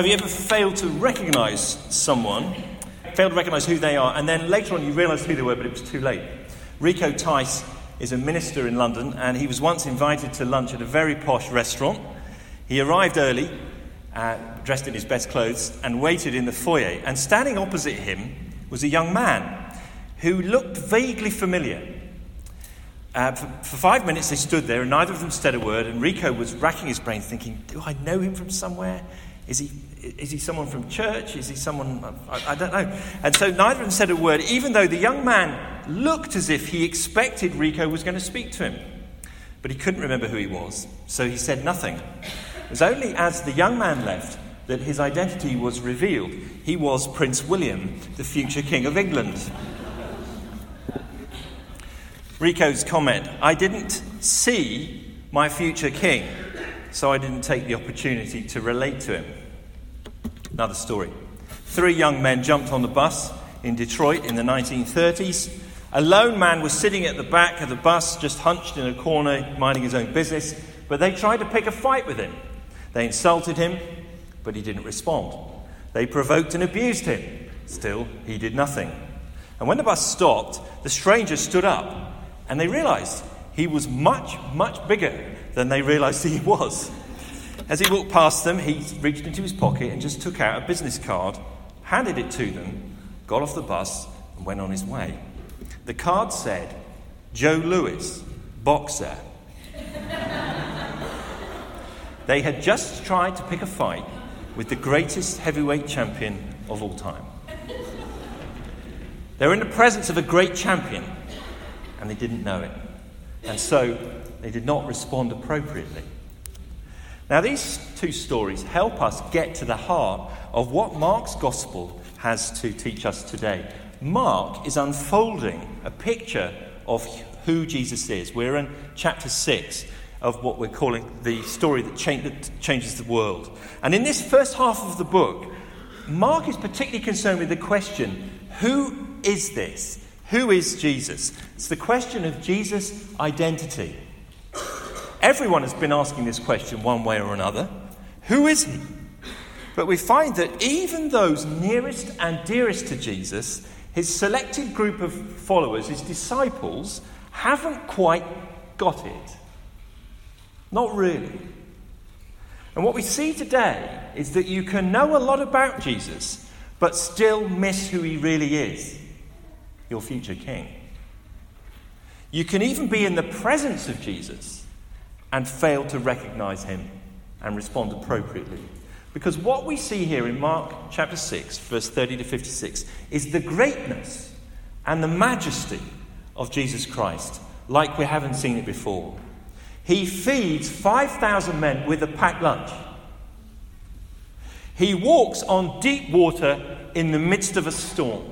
Have you ever failed to recognize someone, failed to recognize who they are, and then later on you realized who they were, but it was too late? Rico Tice is a minister in London, and he was once invited to lunch at a very posh restaurant. He arrived early, uh, dressed in his best clothes, and waited in the foyer. And standing opposite him was a young man who looked vaguely familiar. Uh, for, for, five minutes they stood there, and neither of them said a word. And Rico was racking his brain, thinking, Do I know him from somewhere? Is he, is he someone from church? Is he someone. I, I don't know. And so neither of them said a word, even though the young man looked as if he expected Rico was going to speak to him. But he couldn't remember who he was, so he said nothing. It was only as the young man left that his identity was revealed. He was Prince William, the future King of England. Rico's comment I didn't see my future king, so I didn't take the opportunity to relate to him. Another story. Three young men jumped on the bus in Detroit in the 1930s. A lone man was sitting at the back of the bus, just hunched in a corner, minding his own business, but they tried to pick a fight with him. They insulted him, but he didn't respond. They provoked and abused him. Still, he did nothing. And when the bus stopped, the stranger stood up, and they realized he was much, much bigger than they realized he was. As he walked past them, he reached into his pocket and just took out a business card, handed it to them, got off the bus, and went on his way. The card said, Joe Louis, boxer. they had just tried to pick a fight with the greatest heavyweight champion of all time. They were in the presence of a great champion, and they didn't know it. And so they did not respond appropriately. Now, these two stories help us get to the heart of what Mark's gospel has to teach us today. Mark is unfolding a picture of who Jesus is. We're in chapter 6 of what we're calling the story that, that changes the world. And in this first half of the book, Mark is particularly concerned with the question who is this? Who is Jesus? It's the question of Jesus' identity. Everyone has been asking this question one way or another Who is he? But we find that even those nearest and dearest to Jesus, his selected group of followers, his disciples, haven't quite got it. Not really. And what we see today is that you can know a lot about Jesus, but still miss who he really is your future king. You can even be in the presence of Jesus and fail to recognize him and respond appropriately. Because what we see here in Mark chapter 6, verse 30 to 56, is the greatness and the majesty of Jesus Christ, like we haven't seen it before. He feeds 5,000 men with a packed lunch. He walks on deep water in the midst of a storm.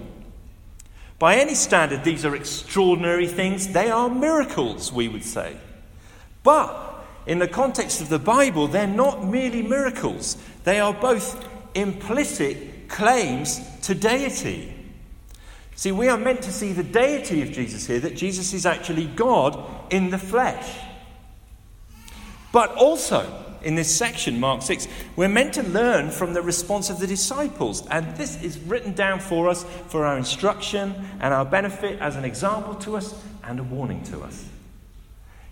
By any standard, these are extraordinary things. They are miracles, we would say. But in the context of the Bible, they're not merely miracles, they are both implicit claims to deity. See, we are meant to see the deity of Jesus here, that Jesus is actually God in the flesh. But also, in this section, Mark 6, we're meant to learn from the response of the disciples. And this is written down for us for our instruction and our benefit as an example to us and a warning to us.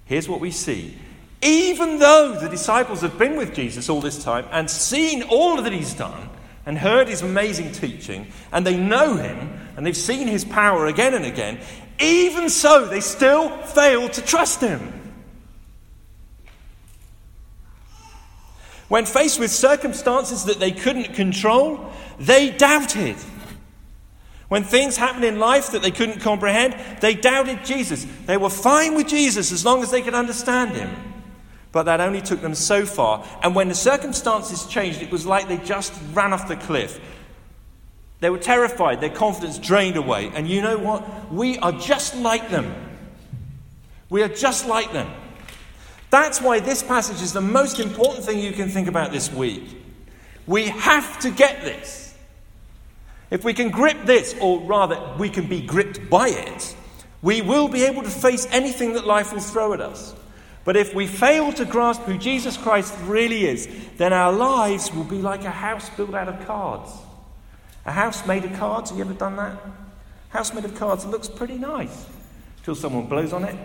Here's what we see even though the disciples have been with Jesus all this time and seen all that he's done and heard his amazing teaching, and they know him and they've seen his power again and again, even so, they still fail to trust him. When faced with circumstances that they couldn't control, they doubted. When things happened in life that they couldn't comprehend, they doubted Jesus. They were fine with Jesus as long as they could understand him. But that only took them so far. And when the circumstances changed, it was like they just ran off the cliff. They were terrified, their confidence drained away. And you know what? We are just like them. We are just like them. That's why this passage is the most important thing you can think about this week. We have to get this. If we can grip this, or rather, we can be gripped by it, we will be able to face anything that life will throw at us. But if we fail to grasp who Jesus Christ really is, then our lives will be like a house built out of cards. A house made of cards, have you ever done that? House made of cards, it looks pretty nice. Till someone blows on it,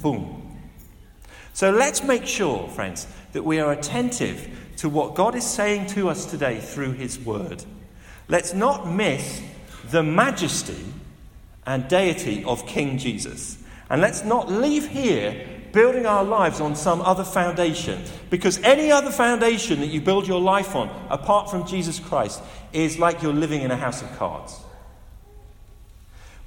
boom. So let's make sure, friends, that we are attentive to what God is saying to us today through His Word. Let's not miss the majesty and deity of King Jesus. And let's not leave here building our lives on some other foundation. Because any other foundation that you build your life on, apart from Jesus Christ, is like you're living in a house of cards.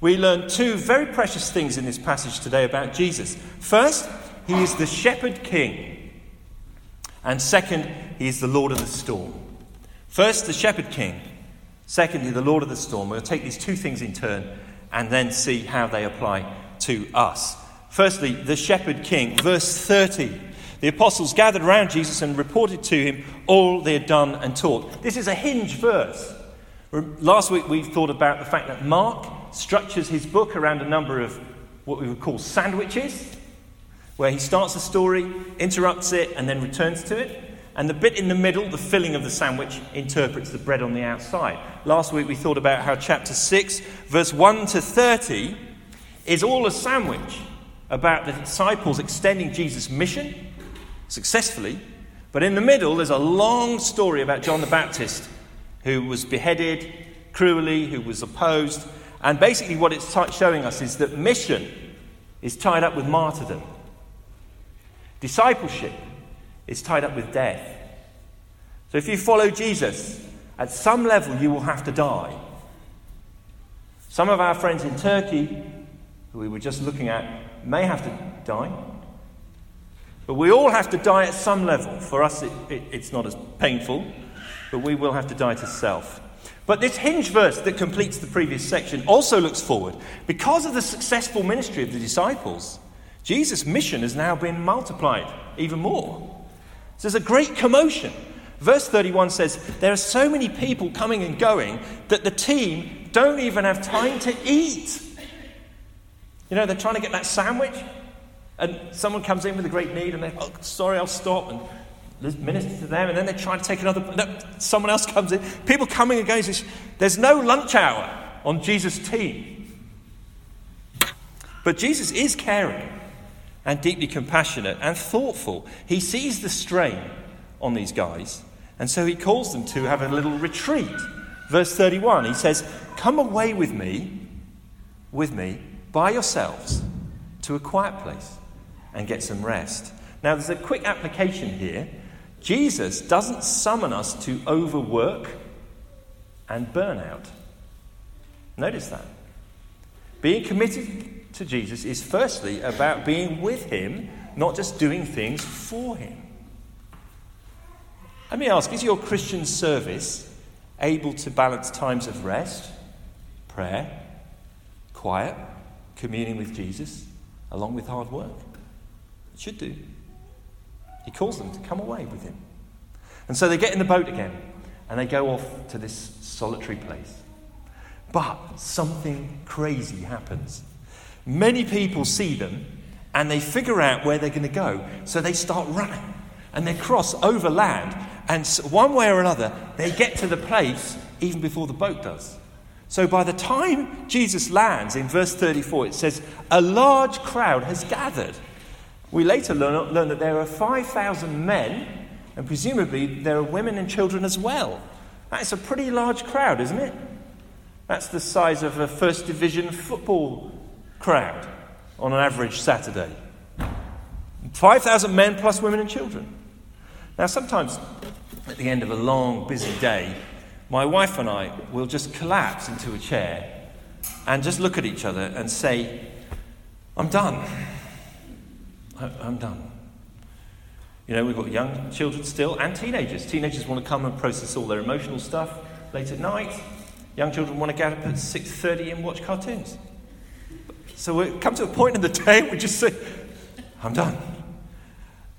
We learn two very precious things in this passage today about Jesus. First, he is the shepherd king. And second, he is the Lord of the storm. First, the shepherd king. Secondly, the Lord of the storm. We'll take these two things in turn and then see how they apply to us. Firstly, the shepherd king. Verse 30. The apostles gathered around Jesus and reported to him all they had done and taught. This is a hinge verse. Last week we thought about the fact that Mark structures his book around a number of what we would call sandwiches, where he starts a story, interrupts it, and then returns to it. And the bit in the middle, the filling of the sandwich, interprets the bread on the outside. Last week we thought about how chapter 6, verse 1 to 30, is all a sandwich about the disciples extending Jesus' mission successfully. But in the middle, there's a long story about John the Baptist, who was beheaded cruelly, who was opposed. And basically, what it's showing us is that mission is tied up with martyrdom, discipleship is tied up with death. So if you follow Jesus, at some level, you will have to die. Some of our friends in Turkey, who we were just looking at, may have to die. But we all have to die at some level. For us, it, it, it's not as painful, but we will have to die to self. But this hinge verse that completes the previous section also looks forward. Because of the successful ministry of the disciples, Jesus' mission has now been multiplied even more. So there's a great commotion. Verse 31 says, There are so many people coming and going that the team don't even have time to eat. You know, they're trying to get that sandwich, and someone comes in with a great need, and they're, oh, sorry, I'll stop and minister to them, and then they try to take another. No, someone else comes in. People coming and going. There's no lunch hour on Jesus' team. But Jesus is caring and deeply compassionate and thoughtful. He sees the strain on these guys, and so he calls them to have a little retreat. Verse 31, he says, Come away with me, with me, by yourselves to a quiet place and get some rest. Now, there's a quick application here. Jesus doesn't summon us to overwork and burnout. Notice that. Being committed to Jesus is firstly about being with Him, not just doing things for Him. Let me ask is your Christian service able to balance times of rest, prayer, quiet, communing with Jesus along with hard work. It should do. He calls them to come away with him. And so they get in the boat again and they go off to this solitary place. But something crazy happens. Many people see them and they figure out where they're going to go. So they start running and they cross over land. And one way or another, they get to the place even before the boat does. So by the time Jesus lands in verse 34, it says, A large crowd has gathered. We later learn, learn that there are 5,000 men, and presumably there are women and children as well. That's a pretty large crowd, isn't it? That's the size of a First Division football crowd on an average Saturday. 5,000 men plus women and children. Now, sometimes at the end of a long, busy day, my wife and I will just collapse into a chair and just look at each other and say, I'm done. I'm done. You know, we've got young children still and teenagers. Teenagers want to come and process all their emotional stuff late at night. Young children want to get up at 6.30 and watch cartoons. So we come to a point in the day we just say, I'm done.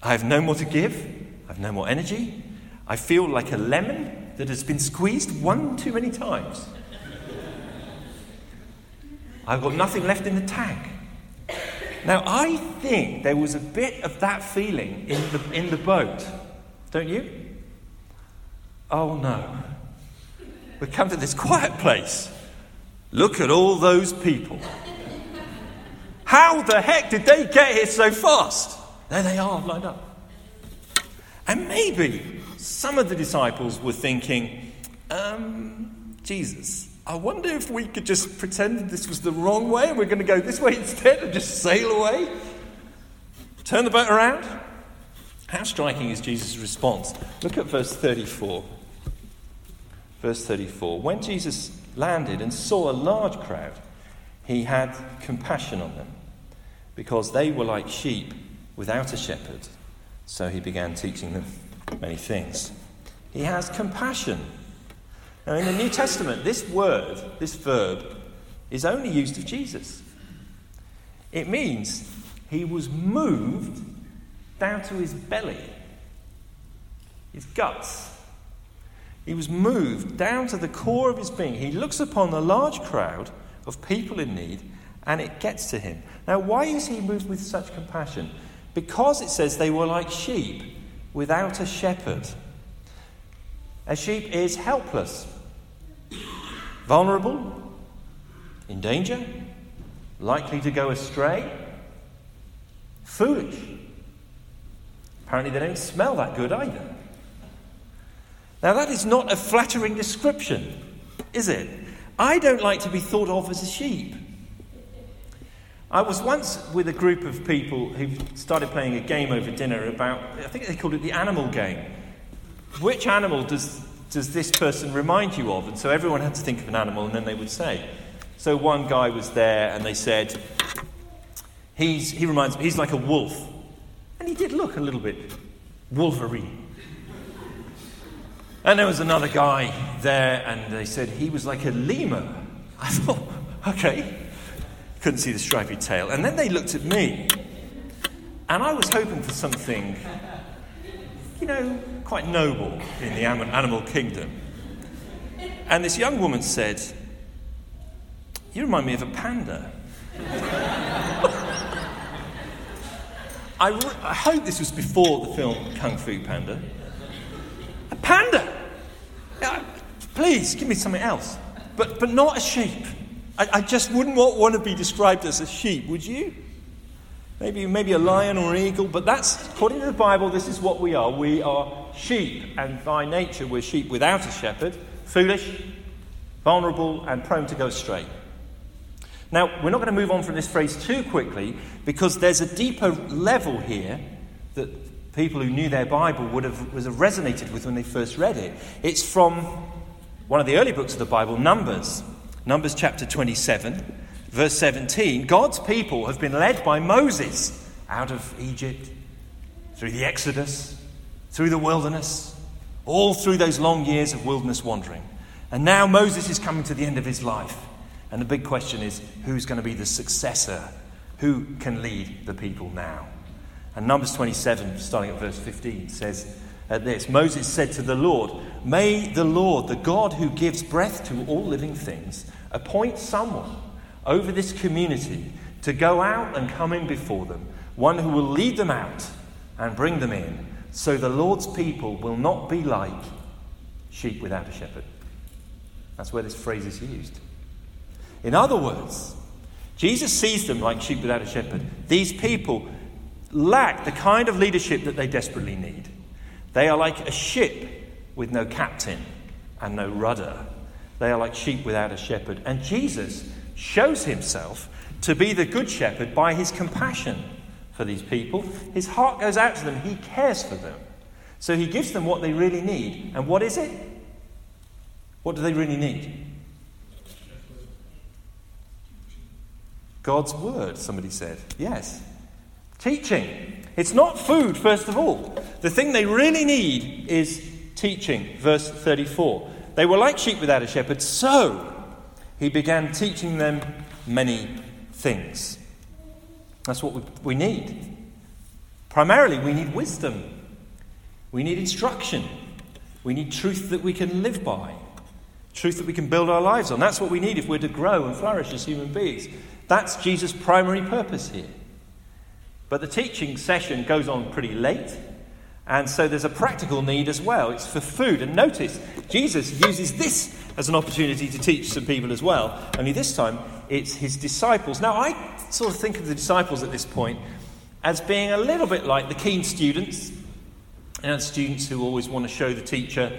I have no more to give. I have no more energy. I feel like a lemon that has been squeezed one too many times. I've got nothing left in the tank. Now, I think there was a bit of that feeling in the, in the boat, don't you? Oh no. We come to this quiet place. Look at all those people. How the heck did they get here so fast? There they are, lined up. And maybe some of the disciples were thinking, um, Jesus, I wonder if we could just pretend this was the wrong way and we're going to go this way instead and just sail away? Turn the boat around? How striking is Jesus' response? Look at verse 34. Verse 34. When Jesus landed and saw a large crowd, he had compassion on them because they were like sheep without a shepherd. So he began teaching them many things. He has compassion. Now, in the New Testament, this word, this verb, is only used of Jesus. It means he was moved down to his belly, his guts. He was moved down to the core of his being. He looks upon a large crowd of people in need and it gets to him. Now, why is he moved with such compassion? Because it says they were like sheep without a shepherd. A sheep is helpless, vulnerable, in danger, likely to go astray, foolish. Apparently, they don't smell that good either. Now, that is not a flattering description, is it? I don't like to be thought of as a sheep. I was once with a group of people who started playing a game over dinner about, I think they called it the animal game. Which animal does, does this person remind you of? And so everyone had to think of an animal and then they would say. So one guy was there and they said, he's, he reminds me, he's like a wolf. And he did look a little bit Wolverine. And there was another guy there and they said he was like a lemur. I thought, okay couldn't see the stripy tail. And then they looked at me, and I was hoping for something, you know, quite noble in the animal kingdom. And this young woman said, You remind me of a panda. I, re- I hope this was before the film Kung Fu Panda. A panda! please, give me something else. But, but not a sheep. I, I just wouldn't want, to be described as a sheep, would you? Maybe, maybe a lion or an eagle, but that's, according to the Bible, this is what we are. We are sheep, and by nature, we're sheep without a shepherd, foolish, vulnerable, and prone to go astray. Now, we're not going to move on from this phrase too quickly because there's a deeper level here that people who knew their Bible would have, would have resonated with when they first read it. It's from one of the early books of the Bible, Numbers. Numbers chapter 27, verse 17 God's people have been led by Moses out of Egypt, through the Exodus, through the wilderness, all through those long years of wilderness wandering. And now Moses is coming to the end of his life. And the big question is who's going to be the successor? Who can lead the people now? And Numbers 27, starting at verse 15, says at this Moses said to the Lord, May the Lord, the God who gives breath to all living things, appoint someone over this community to go out and come in before them, one who will lead them out and bring them in, so the Lord's people will not be like sheep without a shepherd. That's where this phrase is used. In other words, Jesus sees them like sheep without a shepherd. These people lack the kind of leadership that they desperately need. They are like a ship with no captain and no rudder. They are like sheep without a shepherd. And Jesus shows himself to be the good shepherd by his compassion for these people. His heart goes out to them, he cares for them. So he gives them what they really need. And what is it? What do they really need? God's word, somebody said. Yes. Teaching. It's not food, first of all. The thing they really need is teaching. Verse 34. They were like sheep without a shepherd, so he began teaching them many things. That's what we, need. Primarily, we need wisdom, we need instruction, we need truth that we can live by, truth that we can build our lives on. That's what we need if we're to grow and flourish as human beings. That's Jesus' primary purpose here. But the teaching session goes on pretty late. And so there's a practical need as well. It's for food. And notice, Jesus uses this as an opportunity to teach some people as well. Only this time, it's his disciples. Now, I sort of think of the disciples at this point as being a little bit like the keen students. And students who always want to show the teacher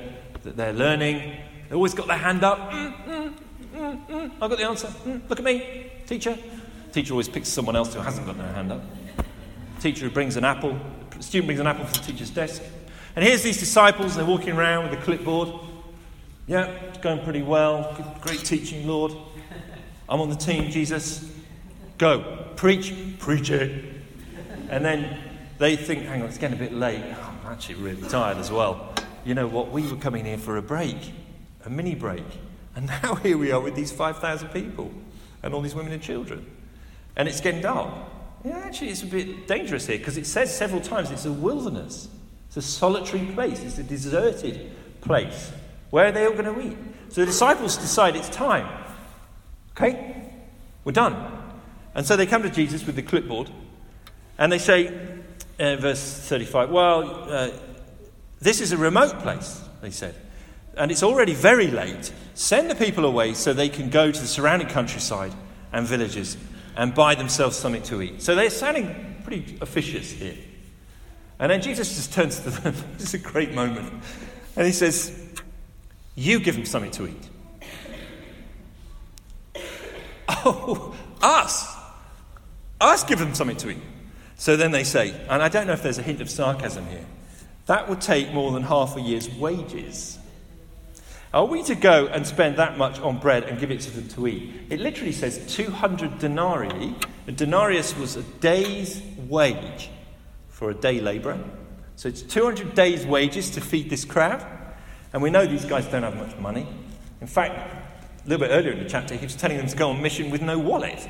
that they're learning. They always got their hand up. Mm, mm, mm, mm. I've got the answer. Mm, look at me, teacher. Teacher always picks someone else who hasn't got their hand up. Teacher who brings an apple the student brings an apple from the teacher's desk. And here's these disciples, they're walking around with a clipboard. Yeah, it's going pretty well. Good, great teaching, Lord. I'm on the team, Jesus. Go. Preach. Preach it. And then they think, hang on, it's getting a bit late. Oh, I'm actually really tired as well. You know what? We were coming here for a break, a mini break. And now here we are with these 5,000 people and all these women and children. And it's getting dark. Yeah, actually, it's a bit dangerous here because it says several times it's a wilderness. It's a solitary place. It's a deserted place. Where are they all going to eat? So the disciples decide it's time. Okay, we're done. And so they come to Jesus with the clipboard and they say, uh, verse 35, well, uh, this is a remote place, they said. And it's already very late. Send the people away so they can go to the surrounding countryside and villages and buy themselves something to eat. So they're sounding pretty officious here. And then Jesus just turns to them. this is a great moment. And he says, You give them something to eat. Oh, us. Us give them something to eat. So then they say, and I don't know if there's a hint of sarcasm here, that would take more than half a year's wages. Are we to go and spend that much on bread and give it to them to eat? It literally says 200 denarii. A denarius was a day's wage for a day labourer. So it's 200 days' wages to feed this crowd. And we know these guys don't have much money. In fact, a little bit earlier in the chapter, he was telling them to go on mission with no wallet.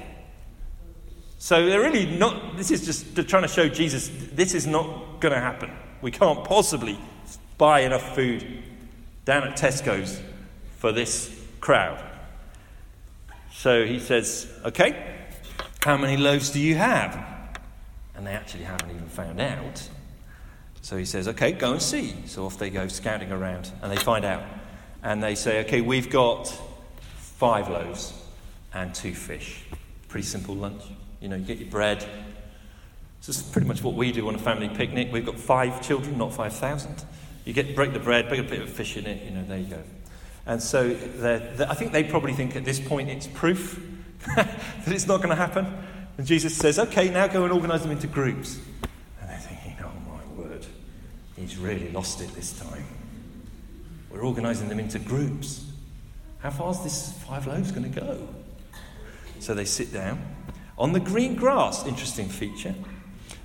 So they're really not, this is just trying to show Jesus this is not going to happen. We can't possibly buy enough food down at Tesco's for this crowd. So he says, Okay, how many loaves do you have? And they actually haven't even found out. So he says, Okay, go and see. So off they go scouting around and they find out. And they say, Okay, we've got five loaves and two fish. Pretty simple lunch. You know, you get your bread. This is pretty much what we do on a family picnic. We've got five children, not 5,000. You get break the bread, put a bit of fish in it, you know, there you go. And so they're, they're, I think they probably think at this point it's proof that it's not going to happen. And Jesus says, okay, now go and organize them into groups. And they're thinking, oh my word, he's really lost it this time. We're organizing them into groups. How far is this five loaves going to go? So they sit down on the green grass, interesting feature.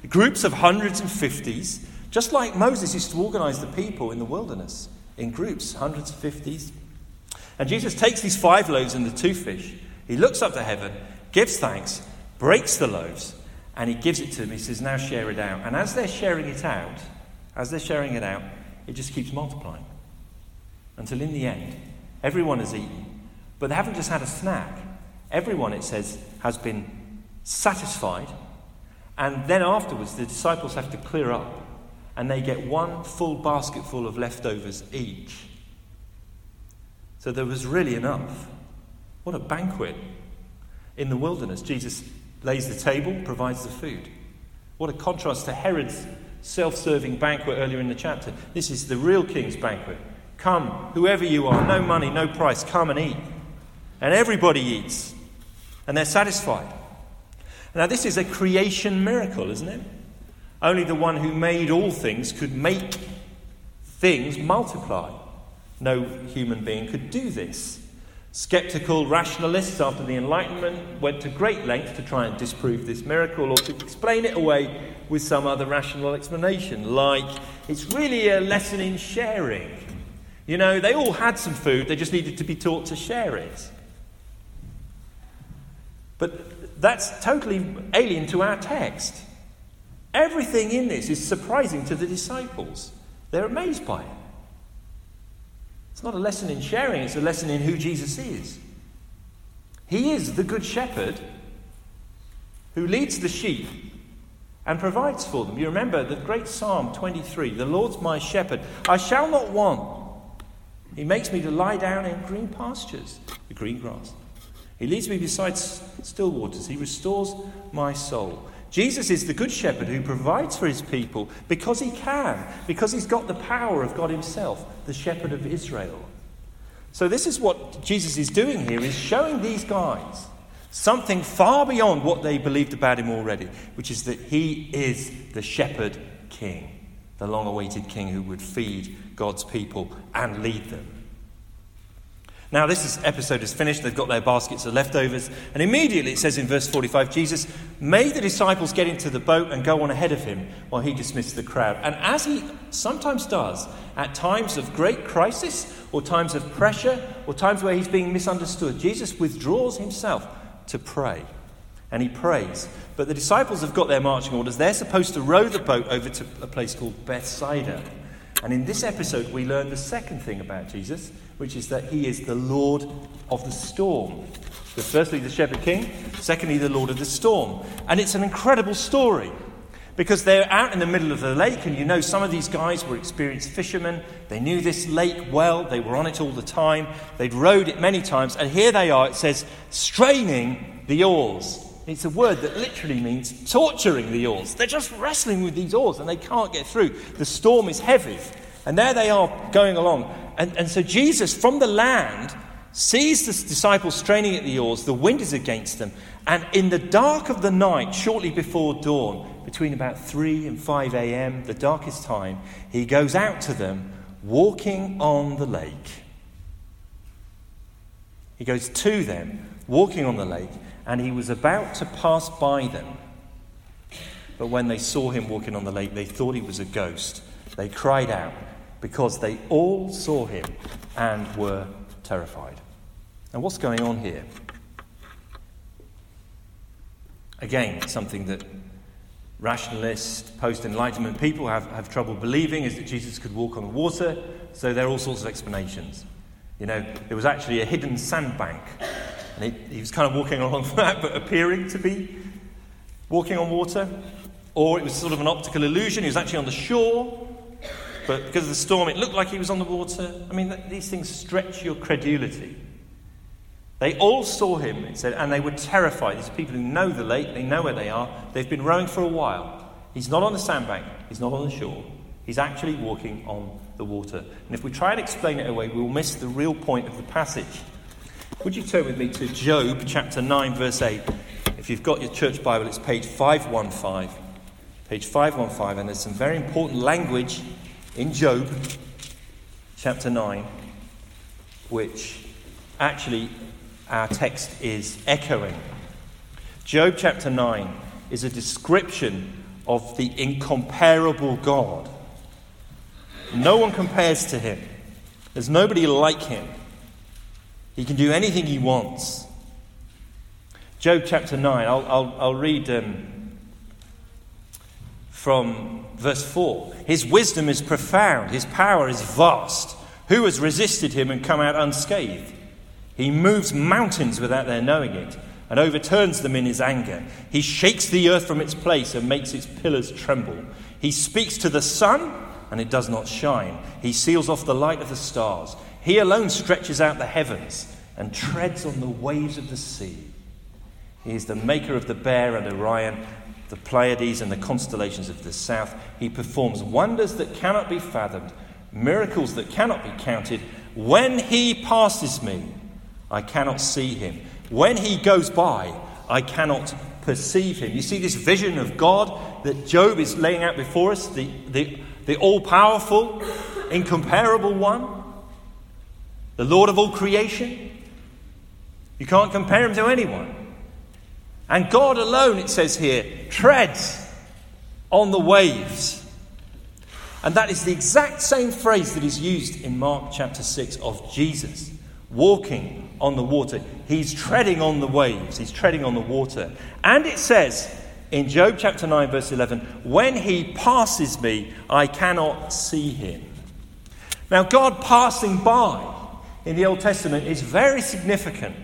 Groups of hundreds and fifties just like Moses used to organize the people in the wilderness in groups, hundreds of fifties. And Jesus takes these five loaves and the two fish. He looks up to heaven, gives thanks, breaks the loaves, and he gives it to them. He says, Now share it out. And as they're sharing it out, as they're sharing it out, it just keeps multiplying. Until in the end, everyone has eaten. But they haven't just had a snack. Everyone, it says, has been satisfied. And then afterwards, the disciples have to clear up and they get one full basketful of leftovers each. So there was really enough. What a banquet. In the wilderness, Jesus lays the table, provides the food. What a contrast to Herod's self serving banquet earlier in the chapter. This is the real king's banquet. Come, whoever you are, no money, no price, come and eat. And everybody eats, and they're satisfied. Now, this is a creation miracle, isn't it? Only the one who made all things could make things multiply. No human being could do this. Skeptical rationalists after the Enlightenment went to great lengths to try and disprove this miracle or to explain it away with some other rational explanation, like it's really a lesson in sharing. You know, they all had some food, they just needed to be taught to share it. But that's totally alien to our text. Everything in this is surprising to the disciples. They're amazed by it. It's not a lesson in sharing, it's a lesson in who Jesus is. He is the good shepherd who leads the sheep and provides for them. You remember the great Psalm 23 The Lord's my shepherd, I shall not want. He makes me to lie down in green pastures, the green grass. He leads me beside still waters. He restores my soul. Jesus is the good shepherd who provides for his people because he can, because he's got the power of God himself, the shepherd of Israel. So this is what Jesus is doing here is showing these guys something far beyond what they believed about him already, which is that he is the shepherd king, the long-awaited king who would feed God's people and lead them. Now, this is, episode is finished. They've got their baskets of leftovers. And immediately it says in verse 45 Jesus made the disciples get into the boat and go on ahead of him while he dismissed the crowd. And as he sometimes does, at times of great crisis, or times of pressure, or times where he's being misunderstood, Jesus withdraws himself to pray. And he prays. But the disciples have got their marching orders. They're supposed to row the boat over to a place called Bethsaida. And in this episode, we learn the second thing about Jesus, which is that he is the Lord of the storm. So, firstly, the shepherd king, secondly, the Lord of the storm. And it's an incredible story because they're out in the middle of the lake, and you know some of these guys were experienced fishermen. They knew this lake well, they were on it all the time, they'd rowed it many times, and here they are, it says, straining the oars. It's a word that literally means torturing the oars. They're just wrestling with these oars and they can't get through. The storm is heavy. And there they are going along. And, and so Jesus, from the land, sees the disciples straining at the oars. The wind is against them. And in the dark of the night, shortly before dawn, between about 3 and 5 a.m., the darkest time, he goes out to them walking on the lake. He goes to them, walking on the lake and he was about to pass by them. But when they saw him walking on the lake, they thought he was a ghost. They cried out because they all saw him and were terrified. And what's going on here? Again, something that rationalist, post Enlightenment people have, have trouble believing is that Jesus could walk on the water, so there are all sorts of explanations. You know, there was actually a hidden sandbank and he, he was kind of walking along that, but appearing to be walking on water. Or it was sort of an optical illusion. He was actually on the shore, but because of the storm, it looked like he was on the water. I mean, these things stretch your credulity. They all saw him, it said, and they were terrified. These people who know the lake, they know where they are. They've been rowing for a while. He's not on the sandbank, he's not on the shore. He's actually walking on the water. And if we try and explain it away, we'll miss the real point of the passage. Would you turn with me to Job chapter 9, verse 8? If you've got your church Bible, it's page 515. Page 515, and there's some very important language in Job chapter 9, which actually our text is echoing. Job chapter 9 is a description of the incomparable God. No one compares to him, there's nobody like him. He can do anything he wants. Job chapter 9, I'll, I'll, I'll read um, from verse 4. His wisdom is profound, his power is vast. Who has resisted him and come out unscathed? He moves mountains without their knowing it and overturns them in his anger. He shakes the earth from its place and makes its pillars tremble. He speaks to the sun and it does not shine. He seals off the light of the stars. He alone stretches out the heavens and treads on the waves of the sea. He is the maker of the bear and Orion, the Pleiades and the constellations of the south. He performs wonders that cannot be fathomed, miracles that cannot be counted. When he passes me, I cannot see him. When he goes by, I cannot perceive him. You see this vision of God that Job is laying out before us, the, the, the all powerful, incomparable one the Lord of all creation. You can't compare him to anyone. And God alone, it says here, treads on the waves. And that is the exact same phrase that is used in Mark chapter 6 of Jesus walking on the water. He's treading on the waves, he's treading on the water. And it says in Job chapter 9, verse 11, when he passes me, I cannot see him. Now, God passing by in the Old Testament is very significant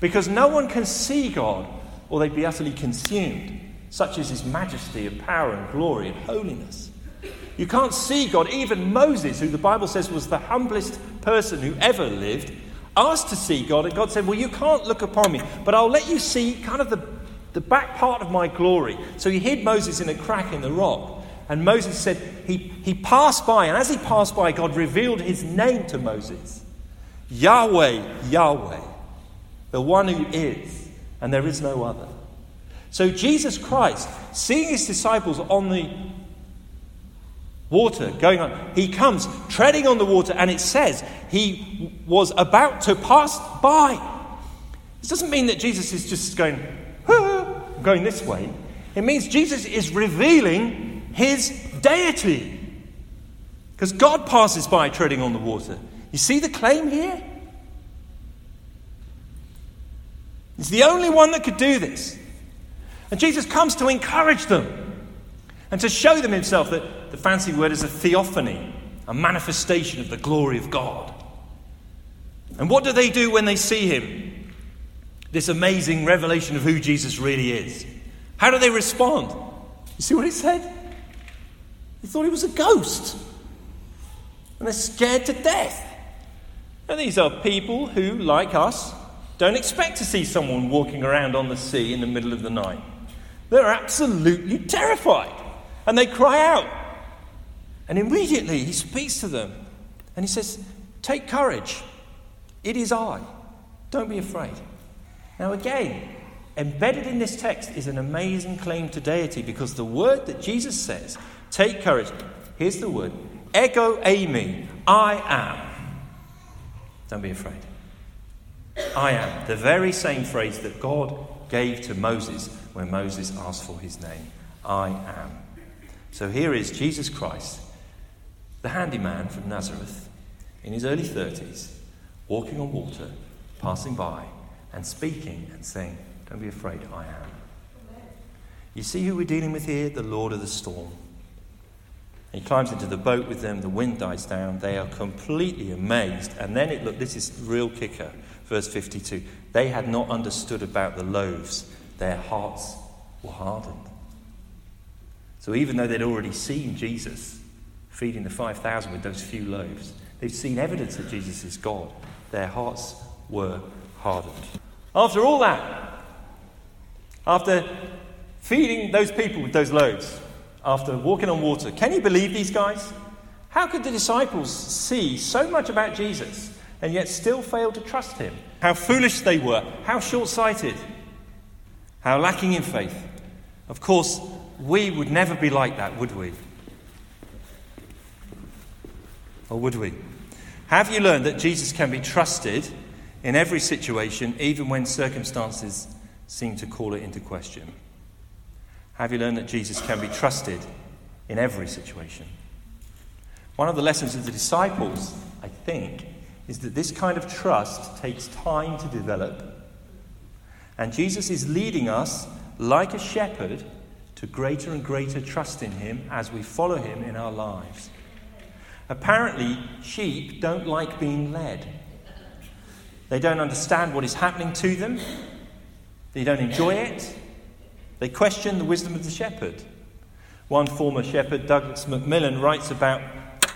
because no one can see God or they'd be utterly consumed. Such is his majesty of power and glory and holiness. You can't see God. Even Moses, who the Bible says was the humblest person who ever lived, asked to see God, and God said, Well, you can't look upon me, but I'll let you see kind of the, the back part of my glory. So he hid Moses in a crack in the rock. And Moses said, he, he passed by, and as he passed by, God revealed his name to Moses Yahweh, Yahweh, the one who is, and there is no other. So Jesus Christ, seeing his disciples on the water going on. He comes treading on the water, and it says he was about to pass by. This doesn't mean that Jesus is just going, going this way. It means Jesus is revealing his deity. Because God passes by treading on the water. You see the claim here? He's the only one that could do this. And Jesus comes to encourage them and to show them himself that the fancy word is a theophany, a manifestation of the glory of God. And what do they do when they see him? This amazing revelation of who Jesus really is. How do they respond? You see what he said? They thought he was a ghost. And they're scared to death. And these are people who, like us, don't expect to see someone walking around on the sea in the middle of the night. They're absolutely terrified. And they cry out. And immediately he speaks to them and he says, Take courage. It is I. Don't be afraid. Now, again, embedded in this text is an amazing claim to deity because the word that Jesus says, take courage, here's the word, ego eimi, I am. Don't be afraid. I am. The very same phrase that God gave to Moses when Moses asked for his name. I am. So here is Jesus Christ, the handyman from Nazareth, in his early 30s, walking on water, passing by, and speaking and saying, Don't be afraid, I am. You see who we're dealing with here? The Lord of the storm. He climbs into the boat with them, the wind dies down, they are completely amazed. And then it look this is real kicker, verse 52. They had not understood about the loaves, their hearts were hardened. So even though they'd already seen Jesus feeding the 5,000 with those few loaves, they've seen evidence that Jesus is God. Their hearts were hardened. After all that, after feeding those people with those loaves, after walking on water, can you believe these guys? How could the disciples see so much about Jesus and yet still failed to trust him? How foolish they were, how short sighted, how lacking in faith. Of course, we would never be like that, would we? Or would we? Have you learned that Jesus can be trusted in every situation, even when circumstances seem to call it into question? Have you learned that Jesus can be trusted in every situation? One of the lessons of the disciples, I think, is that this kind of trust takes time to develop. And Jesus is leading us like a shepherd to greater and greater trust in Him as we follow Him in our lives. Apparently, sheep don't like being led. They don't understand what is happening to them. They don't enjoy it. They question the wisdom of the shepherd. One former shepherd, Douglas McMillan, writes about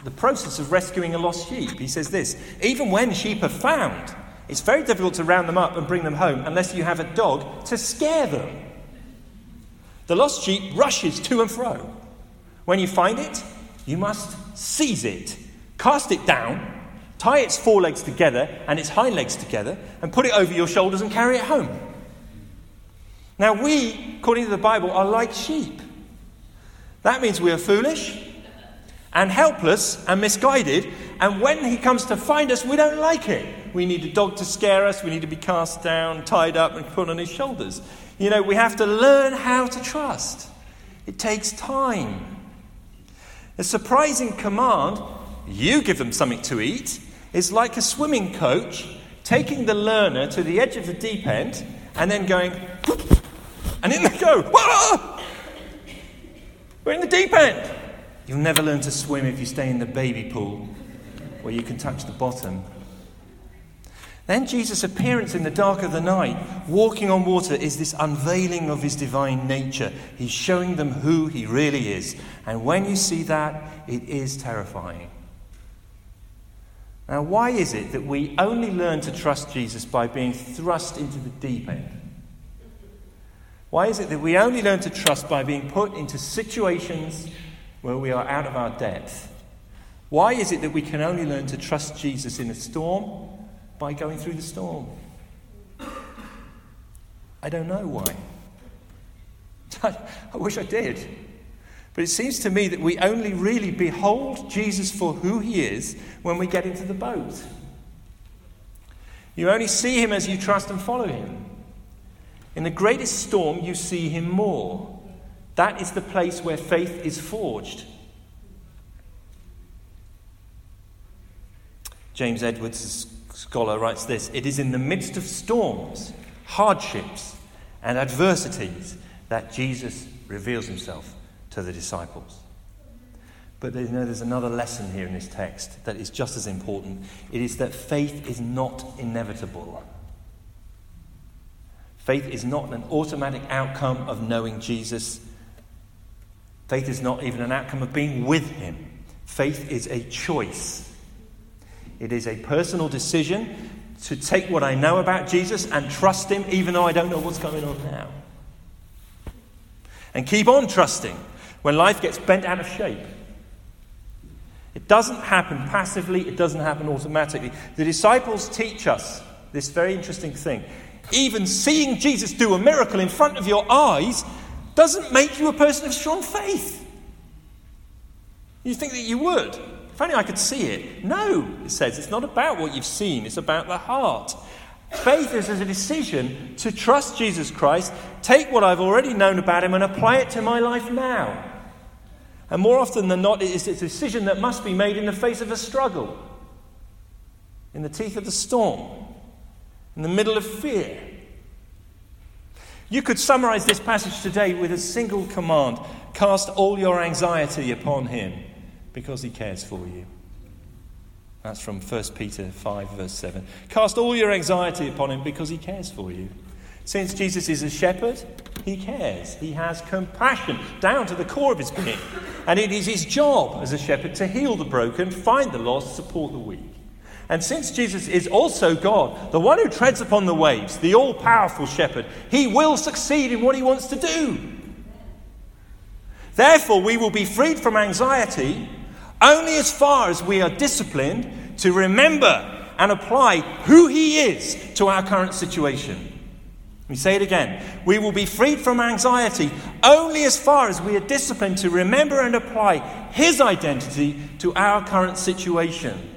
the process of rescuing a lost sheep. He says this Even when sheep are found, it's very difficult to round them up and bring them home unless you have a dog to scare them. The lost sheep rushes to and fro. When you find it, you must seize it, cast it down, tie its forelegs together and its hind legs together, and put it over your shoulders and carry it home. Now, we, according to the Bible, are like sheep. That means we are foolish and helpless and misguided, and when he comes to find us, we don't like it. We need a dog to scare us, we need to be cast down, tied up, and put on his shoulders. You know, we have to learn how to trust. It takes time. A surprising command, you give them something to eat, is like a swimming coach taking the learner to the edge of the deep end and then going, and in they go. We're in the deep end. You'll never learn to swim if you stay in the baby pool where you can touch the bottom. Then Jesus' appearance in the dark of the night, walking on water, is this unveiling of his divine nature. He's showing them who he really is. And when you see that, it is terrifying. Now, why is it that we only learn to trust Jesus by being thrust into the deep end? Why is it that we only learn to trust by being put into situations where we are out of our depth? Why is it that we can only learn to trust Jesus in a storm by going through the storm? I don't know why. I wish I did. But it seems to me that we only really behold Jesus for who he is when we get into the boat. You only see him as you trust and follow him. In the greatest storm, you see him more. That is the place where faith is forged. James Edwards, scholar, writes this It is in the midst of storms, hardships, and adversities that Jesus reveals himself to the disciples. But you know, there's another lesson here in this text that is just as important. It is that faith is not inevitable. Faith is not an automatic outcome of knowing Jesus. Faith is not even an outcome of being with Him. Faith is a choice. It is a personal decision to take what I know about Jesus and trust Him, even though I don't know what's going on now. And keep on trusting when life gets bent out of shape. It doesn't happen passively, it doesn't happen automatically. The disciples teach us this very interesting thing. Even seeing Jesus do a miracle in front of your eyes doesn't make you a person of strong faith. You think that you would. If only I could see it. No, it says. It's not about what you've seen, it's about the heart. Faith is a decision to trust Jesus Christ, take what I've already known about him, and apply it to my life now. And more often than not, it is a decision that must be made in the face of a struggle, in the teeth of the storm, in the middle of fear. You could summarize this passage today with a single command cast all your anxiety upon him because he cares for you. That's from 1 Peter 5, verse 7. Cast all your anxiety upon him because he cares for you. Since Jesus is a shepherd, he cares. He has compassion down to the core of his being. And it is his job as a shepherd to heal the broken, find the lost, support the weak. And since Jesus is also God, the one who treads upon the waves, the all powerful shepherd, he will succeed in what he wants to do. Therefore, we will be freed from anxiety only as far as we are disciplined to remember and apply who he is to our current situation. Let me say it again. We will be freed from anxiety only as far as we are disciplined to remember and apply His identity to our current situation.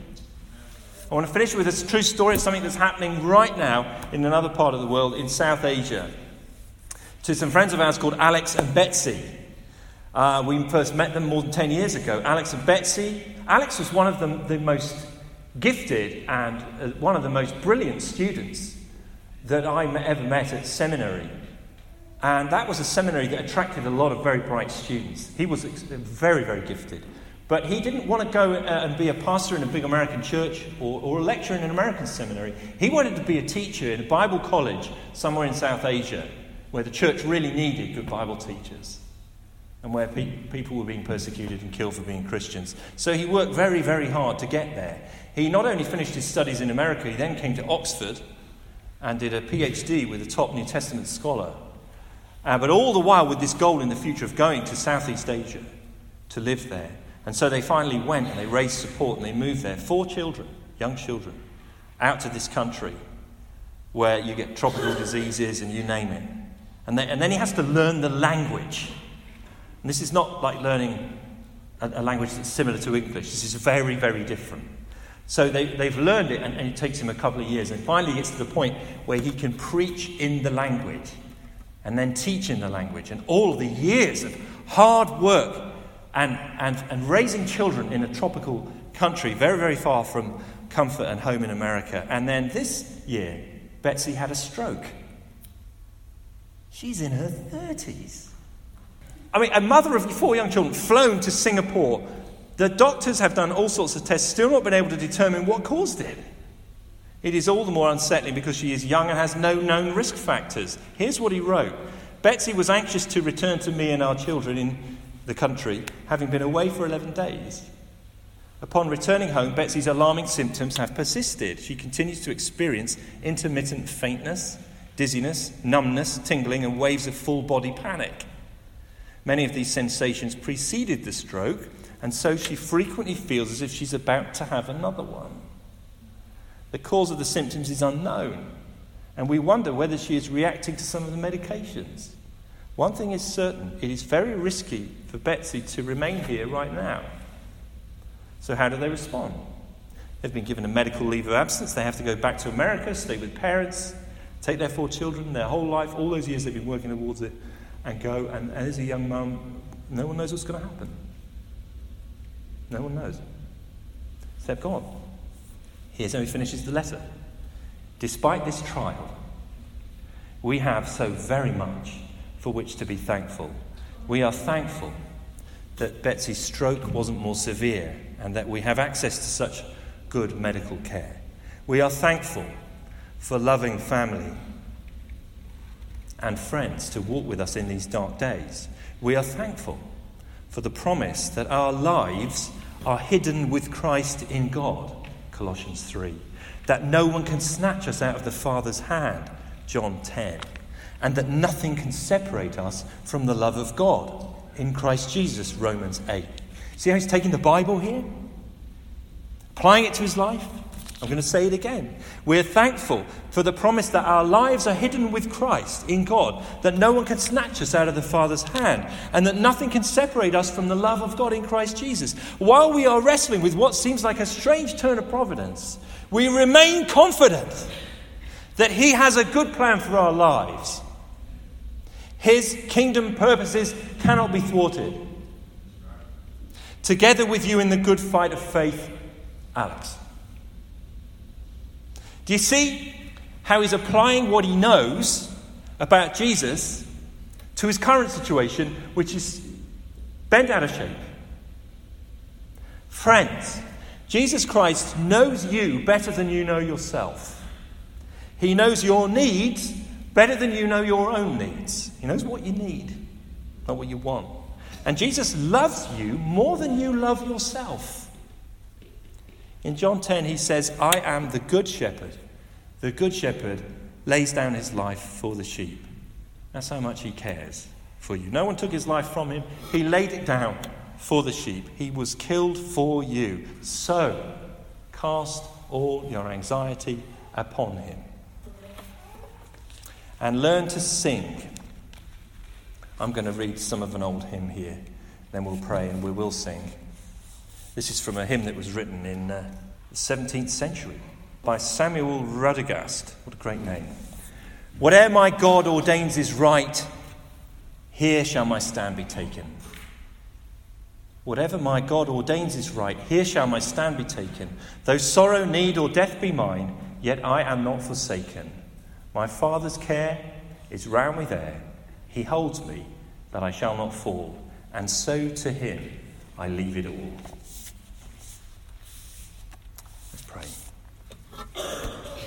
I want to finish with a true story of something that's happening right now in another part of the world, in South Asia. To some friends of ours called Alex and Betsy. Uh, we first met them more than 10 years ago. Alex and Betsy. Alex was one of the, the most gifted and uh, one of the most brilliant students that I ever met at seminary. And that was a seminary that attracted a lot of very bright students. He was very, very gifted. But he didn't want to go uh, and be a pastor in a big American church or, or a lecturer in an American seminary. He wanted to be a teacher in a Bible college somewhere in South Asia where the church really needed good Bible teachers and where pe- people were being persecuted and killed for being Christians. So he worked very, very hard to get there. He not only finished his studies in America, he then came to Oxford and did a PhD with a top New Testament scholar. Uh, but all the while with this goal in the future of going to Southeast Asia to live there. And so they finally went and they raised support and they moved there. Four children, young children, out to this country where you get tropical diseases and you name it. And, they, and then he has to learn the language. And this is not like learning a, a language that's similar to English, this is very, very different. So they, they've learned it, and, and, it takes him a couple of years. And finally, gets to the point where he can preach in the language and then teach in the language. And all the years of hard work and, and, and raising children in a tropical country, very, very far from comfort and home in America. And then this year, Betsy had a stroke. She's in her 30s. I mean, a mother of four young children flown to Singapore the doctors have done all sorts of tests, still not been able to determine what caused it. It is all the more unsettling because she is young and has no known risk factors. Here's what he wrote Betsy was anxious to return to me and our children in the country, having been away for 11 days. Upon returning home, Betsy's alarming symptoms have persisted. She continues to experience intermittent faintness, dizziness, numbness, tingling, and waves of full body panic. Many of these sensations preceded the stroke, and so she frequently feels as if she's about to have another one. The cause of the symptoms is unknown, and we wonder whether she is reacting to some of the medications. One thing is certain it is very risky for Betsy to remain here right now. So, how do they respond? They've been given a medical leave of absence. They have to go back to America, stay with parents, take their four children, their whole life, all those years they've been working towards it, and go. And, as a young mum, no one knows what's going to happen. No one knows. Except God. Here's how he finishes the letter. Despite this trial, we have so very much for which to be thankful. We are thankful that Betsy's stroke wasn't more severe and that we have access to such good medical care. We are thankful for loving family and friends to walk with us in these dark days. We are thankful for the promise that our lives are hidden with Christ in God, Colossians 3, that no one can snatch us out of the Father's hand, John 10, and that nothing can separate us from the love of God in Christ Jesus, Romans 8. See how he's taking the Bible here? Applying it to his life? I'm going to say it again. We're thankful for the promise that our lives are hidden with Christ in God, that no one can snatch us out of the Father's hand, and that nothing can separate us from the love of God in Christ Jesus. While we are wrestling with what seems like a strange turn of providence, we remain confident that He has a good plan for our lives. His kingdom purposes cannot be thwarted. Together with you in the good fight of faith, Alex. Do you see how he's applying what he knows about Jesus to his current situation, which is bent out of shape? Friends, Jesus Christ knows you better than you know yourself. He knows your needs better than you know your own needs. He knows what you need, not what you want. And Jesus loves you more than you love yourself. In John 10, he says, I am the good shepherd. The good shepherd lays down his life for the sheep. That's how much he cares for you. No one took his life from him, he laid it down for the sheep. He was killed for you. So, cast all your anxiety upon him. And learn to sing. I'm going to read some of an old hymn here, then we'll pray and we will sing. This is from a hymn that was written in uh, the 17th century by Samuel Rodigast. What a great name. Whate'er my God ordains is right, here shall my stand be taken. Whatever my God ordains is right, here shall my stand be taken. Though sorrow, need, or death be mine, yet I am not forsaken. My Father's care is round me there. He holds me that I shall not fall. And so to him I leave it all. Let's pray.